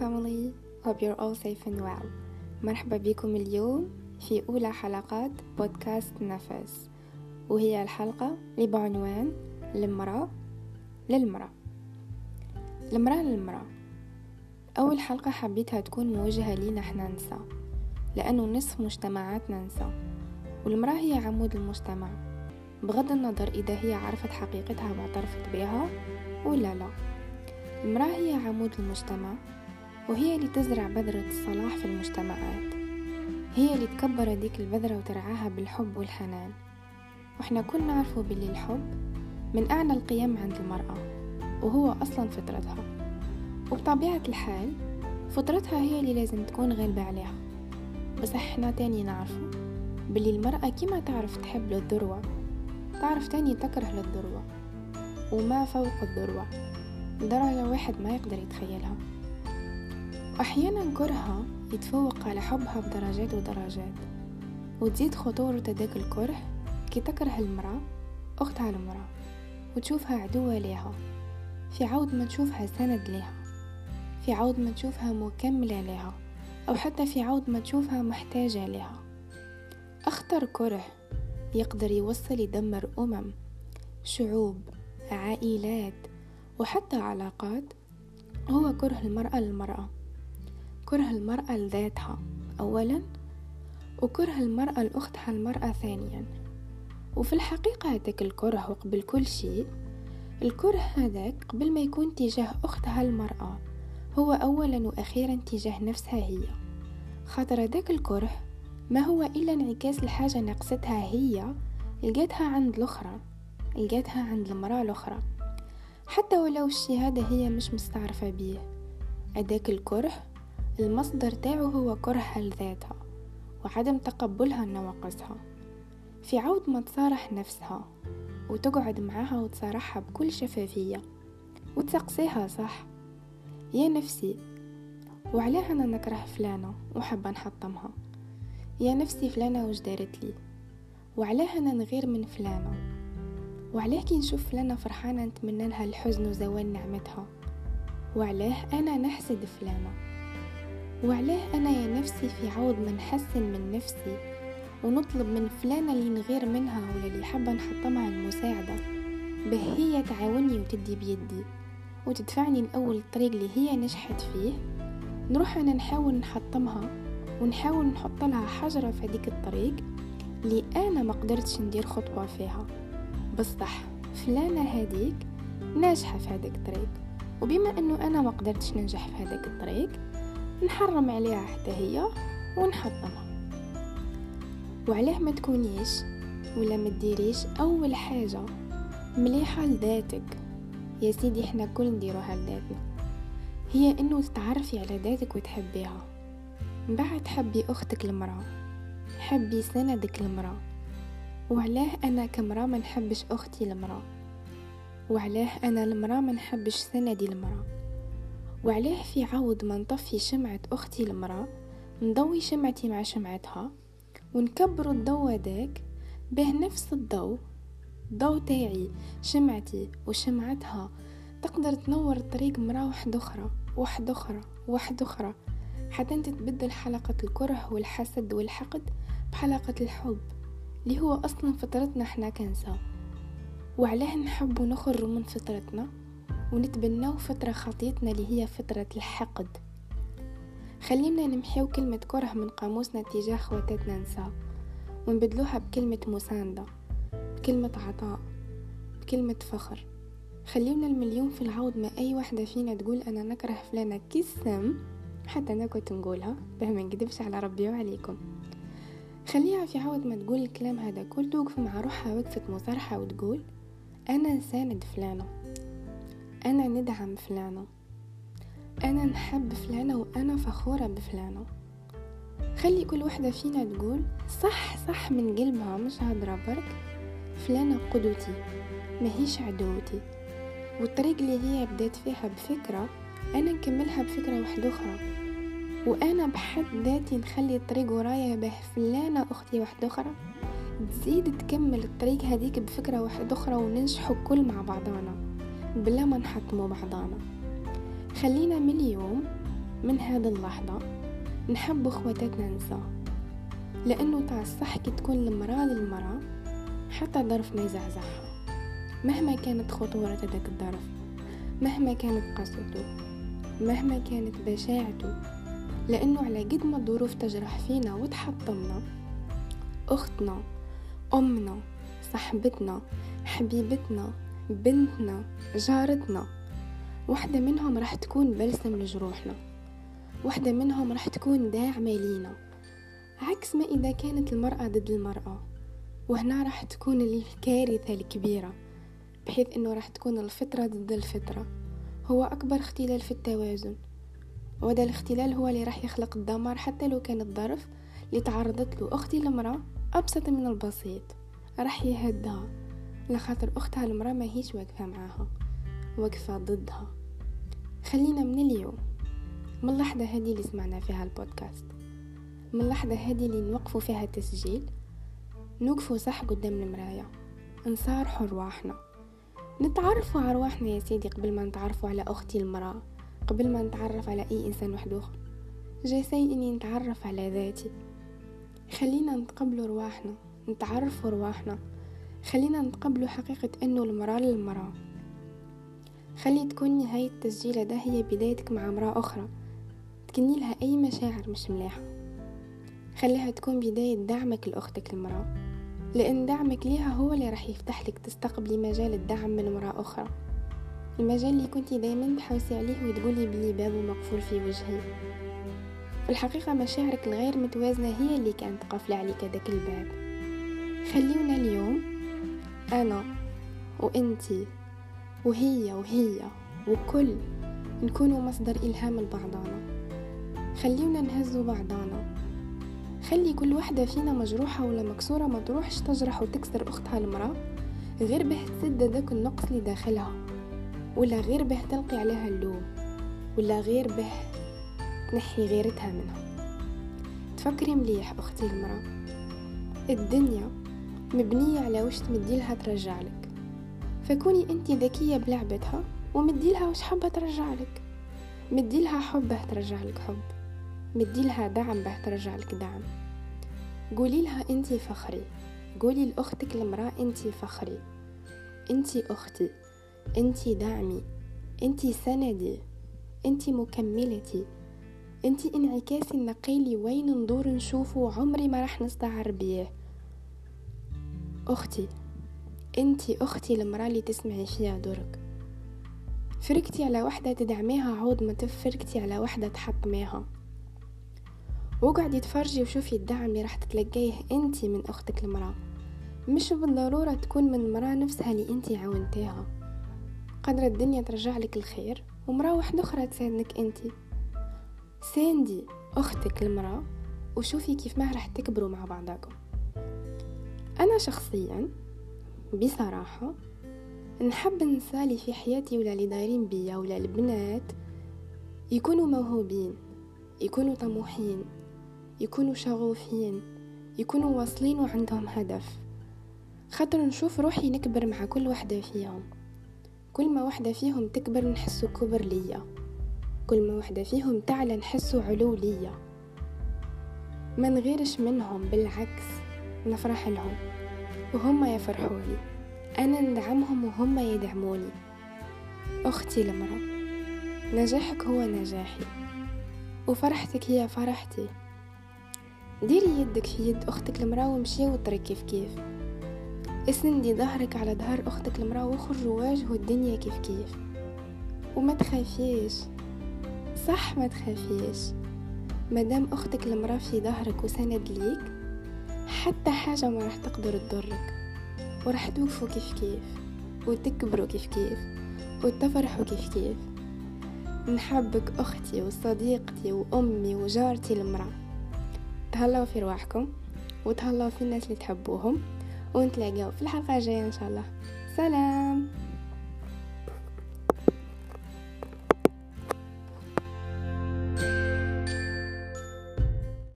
family, hope you're all safe and well. مرحبا بكم اليوم في أولى حلقات بودكاست نفس. وهي الحلقة اللي بعنوان المرأة للمرأة المرأة للمرأة. أول حلقة حبيتها تكون موجهة لينا إحنا نساء لأنه نصف مجتمعاتنا نساء والمرأة هي عمود المجتمع. بغض النظر إذا هي عرفت حقيقتها واعترفت بها ولا لا. المرأة هي عمود المجتمع. وهي اللي تزرع بذرة الصلاح في المجتمعات. هي اللي تكبر ديك البذرة وترعاها بالحب والحنان. وإحنا كل نعرفوا باللي الحب من أعلى القيم عند المرأة وهو أصلا فطرتها. وبطبيعة الحال فطرتها هي اللي لازم تكون غالبة عليها. بس إحنا تاني نعرفوا باللي المرأة كيما تعرف تحب للذروة تعرف تاني تكره للذروة. وما فوق الذروة. درجة واحد ما يقدر يتخيلها. وأحيانا كرهها يتفوق على حبها بدرجات ودرجات. وتزيد خطورة ذاك الكره كي تكره المرأة أختها المرأة وتشوفها عدوة ليها. في عود ما تشوفها سند ليها. في عود ما تشوفها مكملة لها أو حتى في عود ما تشوفها محتاجة لها أخطر كره يقدر يوصل يدمر أمم شعوب عائلات وحتى علاقات هو كره المرأة للمرأة. كره المرأة لذاتها أولا وكره المرأة لأختها المرأة ثانيا. وفي الحقيقة هذاك الكره وقبل كل شيء. الكره هذاك قبل ما يكون تجاه أختها المرأة هو أولا وأخيرا تجاه نفسها هي. خاطر هذاك الكره ما هو إلا انعكاس الحاجة نقصتها هي لقيتها عند الأخرى لقيتها عند المرأة الأخرى. حتى ولو هذا هي مش مستعرفة بيه. أداك الكره المصدر تاعه هو كرهها لذاتها وعدم تقبلها لنواقصها في عود ما تصارح نفسها وتقعد معاها وتصارحها بكل شفافية وتسقسيها صح؟ يا نفسي وعلاه أنا نكره فلانة وحابة نحطمها. يا نفسي فلانة وش دارت لي؟ وعلاه أنا نغير من فلانة. وعلاه كي نشوف فلانة فرحانة نتمنى لها الحزن وزوال نعمتها. وعلاه أنا نحسد فلانة. وعلاه أنا يا نفسي في عوض ما نحسن من نفسي ونطلب من فلانة اللي نغير منها ولا اللي حابة نحطمها المساعدة. به هي تعاوني وتدي بيدي وتدفعني لأول الطريق اللي هي نجحت فيه. نروح أنا نحاول نحطمها ونحاول نحط لها حجرة في هذيك الطريق اللي أنا ما قدرتش ندير خطوة فيها. بصح فلانة هذيك ناجحة في هذاك الطريق وبما أنه أنا ما قدرتش ننجح في هذاك الطريق نحرم عليها حتى هي ونحطمها. وعلاه ما تكونيش ولا ما تديريش أول حاجة مليحة لذاتك. يا سيدي إحنا كل نديروها لذاتنا. هي إنه تتعرفي على ذاتك وتحبيها. من بعد حبي أختك المرأة. حبي سندك المرأة. وعلاه أنا كمرأة ما نحبش أختي المرأة. وعلاه أنا المرأة ما نحبش سندي المرأة. وعلاه في عوض ما نطفي شمعة أختي المرأة نضوي شمعتي مع شمعتها ونكبر الضو هذاك به نفس الضوء. الضوء تاعي شمعتي وشمعتها تقدر تنور طريق مرا واحدة أخرى واحدة أخرى واحدة أخرى حتى أنت تبدل حلقة الكره والحسد والحقد بحلقة الحب اللي هو أصلا فطرتنا إحنا كنسا. وعلاه نحب نخرج من فطرتنا. ونتبناو فطرة خطيتنا اللي هي فطرة الحقد. خلينا نمحيو كلمة كره من قاموسنا تجاه خواتاتنا نساء ونبدلوها بكلمة مساندة بكلمة عطاء بكلمة فخر. خلينا المليون في العوض ما أي واحدة فينا تقول أنا نكره فلانة كسم حتى أنا كنت نقولها به ما نكذبش على ربي وعليكم. خليها في عوض ما تقول الكلام هذا كل توقف مع روحها وقفة مصارحة وتقول أنا نساند فلانة. أنا ندعم فلانة. أنا نحب فلانة وأنا فخورة بفلانة. خلي كل واحدة فينا تقول صح صح من قلبها مش هضرة برك. فلانة قدوتي ماهيش عدوتي. والطريق اللي هي بدات فيها بفكرة أنا نكملها بفكرة واحدة أخرى. وأنا بحد ذاتي نخلي الطريق ورايا به فلانة أختي واحدة أخرى. تزيد تكمل الطريق هذيك بفكرة واحدة أخرى وننجحوا كل مع بعضانا بلا ما نحطموا بعضانا. خلينا من اليوم من هذه اللحظة نحب اخواتاتنا ننسى. لأنه تاع الصح كي تكون المرأة للمرأة حتى ظرف ما يزعزعها. مهما كانت خطورة هذاك الظرف مهما كانت قسوته مهما كانت بشاعته. لأنه على قد ما الظروف تجرح فينا وتحطمنا أختنا أمنا صاحبتنا حبيبتنا بنتنا جارتنا. واحدة منهم راح تكون بلسم لجروحنا واحدة منهم راح تكون داعمة لينا. عكس ما إذا كانت المرأة ضد المرأة. وهنا راح تكون الكارثة الكبيرة بحيث أنه راح تكون الفطرة ضد الفطرة. هو أكبر اختلال في التوازن. وهذا الاختلال هو اللي راح يخلق الدمار حتى لو كان الظرف اللي تعرضت له أختي المرأة أبسط من البسيط. راح يهدها. لخاطر أختها المرأة ما هيش واقفة معاها واقفة ضدها. خلينا من اليوم من اللحظة هذه اللي سمعنا فيها البودكاست من اللحظة هذه اللي نوقفوا فيها التسجيل نوقفوا صح قدام المراية نصارحوا رواحنا نتعرفوا على رواحنا يا سيدي قبل ما نتعرفوا على أختي المرأة قبل ما نتعرف على أي إنسان واحد آخر. جاي إني نتعرف على ذاتي. خلينا نتقبلوا رواحنا نتعرفوا رواحنا خلينا نتقبلوا حقيقة أنه المرأة للمرأة. خلي تكون نهاية التسجيل هذا هي بدايتك مع امرأة أخرى. تكني لها أي مشاعر مش مليحة خليها تكون بداية دعمك لأختك المرأة. لأن دعمك ليها هو اللي راح يفتح لك تستقبلي مجال الدعم من امرأة أخرى. المجال اللي كنتي دايما تحوسي عليه وتقولي بلي بابه مقفول في وجهي. في الحقيقة مشاعرك الغير متوازنة هي اللي كانت قافلة عليك هذاك الباب. خليونا اليوم أنا وإنتي وهي وهي وكل نكونوا مصدر إلهام لبعضانا خليونا نهزوا بعضانا خلي كل واحدة فينا مجروحة ولا مكسورة ما تروحش تجرح وتكسر أختها المرأة غير به تسد ذاك النقص اللي داخلها ولا غير به تلقي عليها اللوم ولا غير به تنحي غيرتها منها. تفكري مليح أختي المرأة. الدنيا مبنية على وش تمديلها ترجعلك. فكوني أنت ذكية بلعبتها ومديلها وش حابة ترجعلك. مديلها حب به ترجعلك حب. مديلها دعم به ترجعلك دعم. قولي لها أنت فخري. قولي لأختك المرأة أنت فخري. أنت أختي. أنت دعمي أنت سندي. أنت مكملتي. أنت انعكاس النقيلي وين ندور نشوفه عمري ما راح نستعر بيه. أختي انتي أختي المرأة اللي تسمعي فيها درك فرقتي على وحدة تدعميها عود ما تفرقتي على وحدة تحطميها. وقعدي تفرجي وشوفي الدعم اللي راح تتلقيه انتي من أختك المرأة. مش بالضرورة تكون من المرأة نفسها اللي انتي عاونتيها. قدر الدنيا ترجع لك الخير ومرأة واحدة أخرى تساندك انتي ساندي أختك المرأة وشوفي كيف ما راح تكبروا مع بعضكم أنا شخصيا بصراحة نحب نسالي في حياتي ولا اللي دايرين بيا ولا البنات يكونوا موهوبين يكونوا طموحين يكونوا شغوفين يكونوا واصلين وعندهم هدف. خاطر نشوف روحي نكبر مع كل وحدة فيهم. كل ما وحدة فيهم تكبر نحسو كبر ليا. كل ما وحدة فيهم تعلى نحسو علو ليا. ما نغيرش منهم بالعكس. نفرح لهم وهم يفرحوني. أنا ندعمهم وهم يدعموني. أختي المرأة نجاحك هو نجاحي. وفرحتك هي فرحتي. ديري يدك في يد أختك المرأة ومشي وطريق كيف كيف. اسندي ظهرك على ظهر أختك المرأة وخرجوا واجهوا الدنيا كيف كيف. وما تخافيش. صح ما تخافيش. مادام أختك المرأة في ظهرك وسند ليك حتى حاجة ما راح تقدر تضرك. وراح توقفوا كيف كيف وتكبروا كيف كيف وتفرحوا كيف كيف. نحبك أختي وصديقتي وأمي وجارتي المرأة. تهلاو في رواحكم وتهلاو في الناس اللي تحبوهم ونتلاقاو في الحلقة الجاية إن شاء الله. سلام!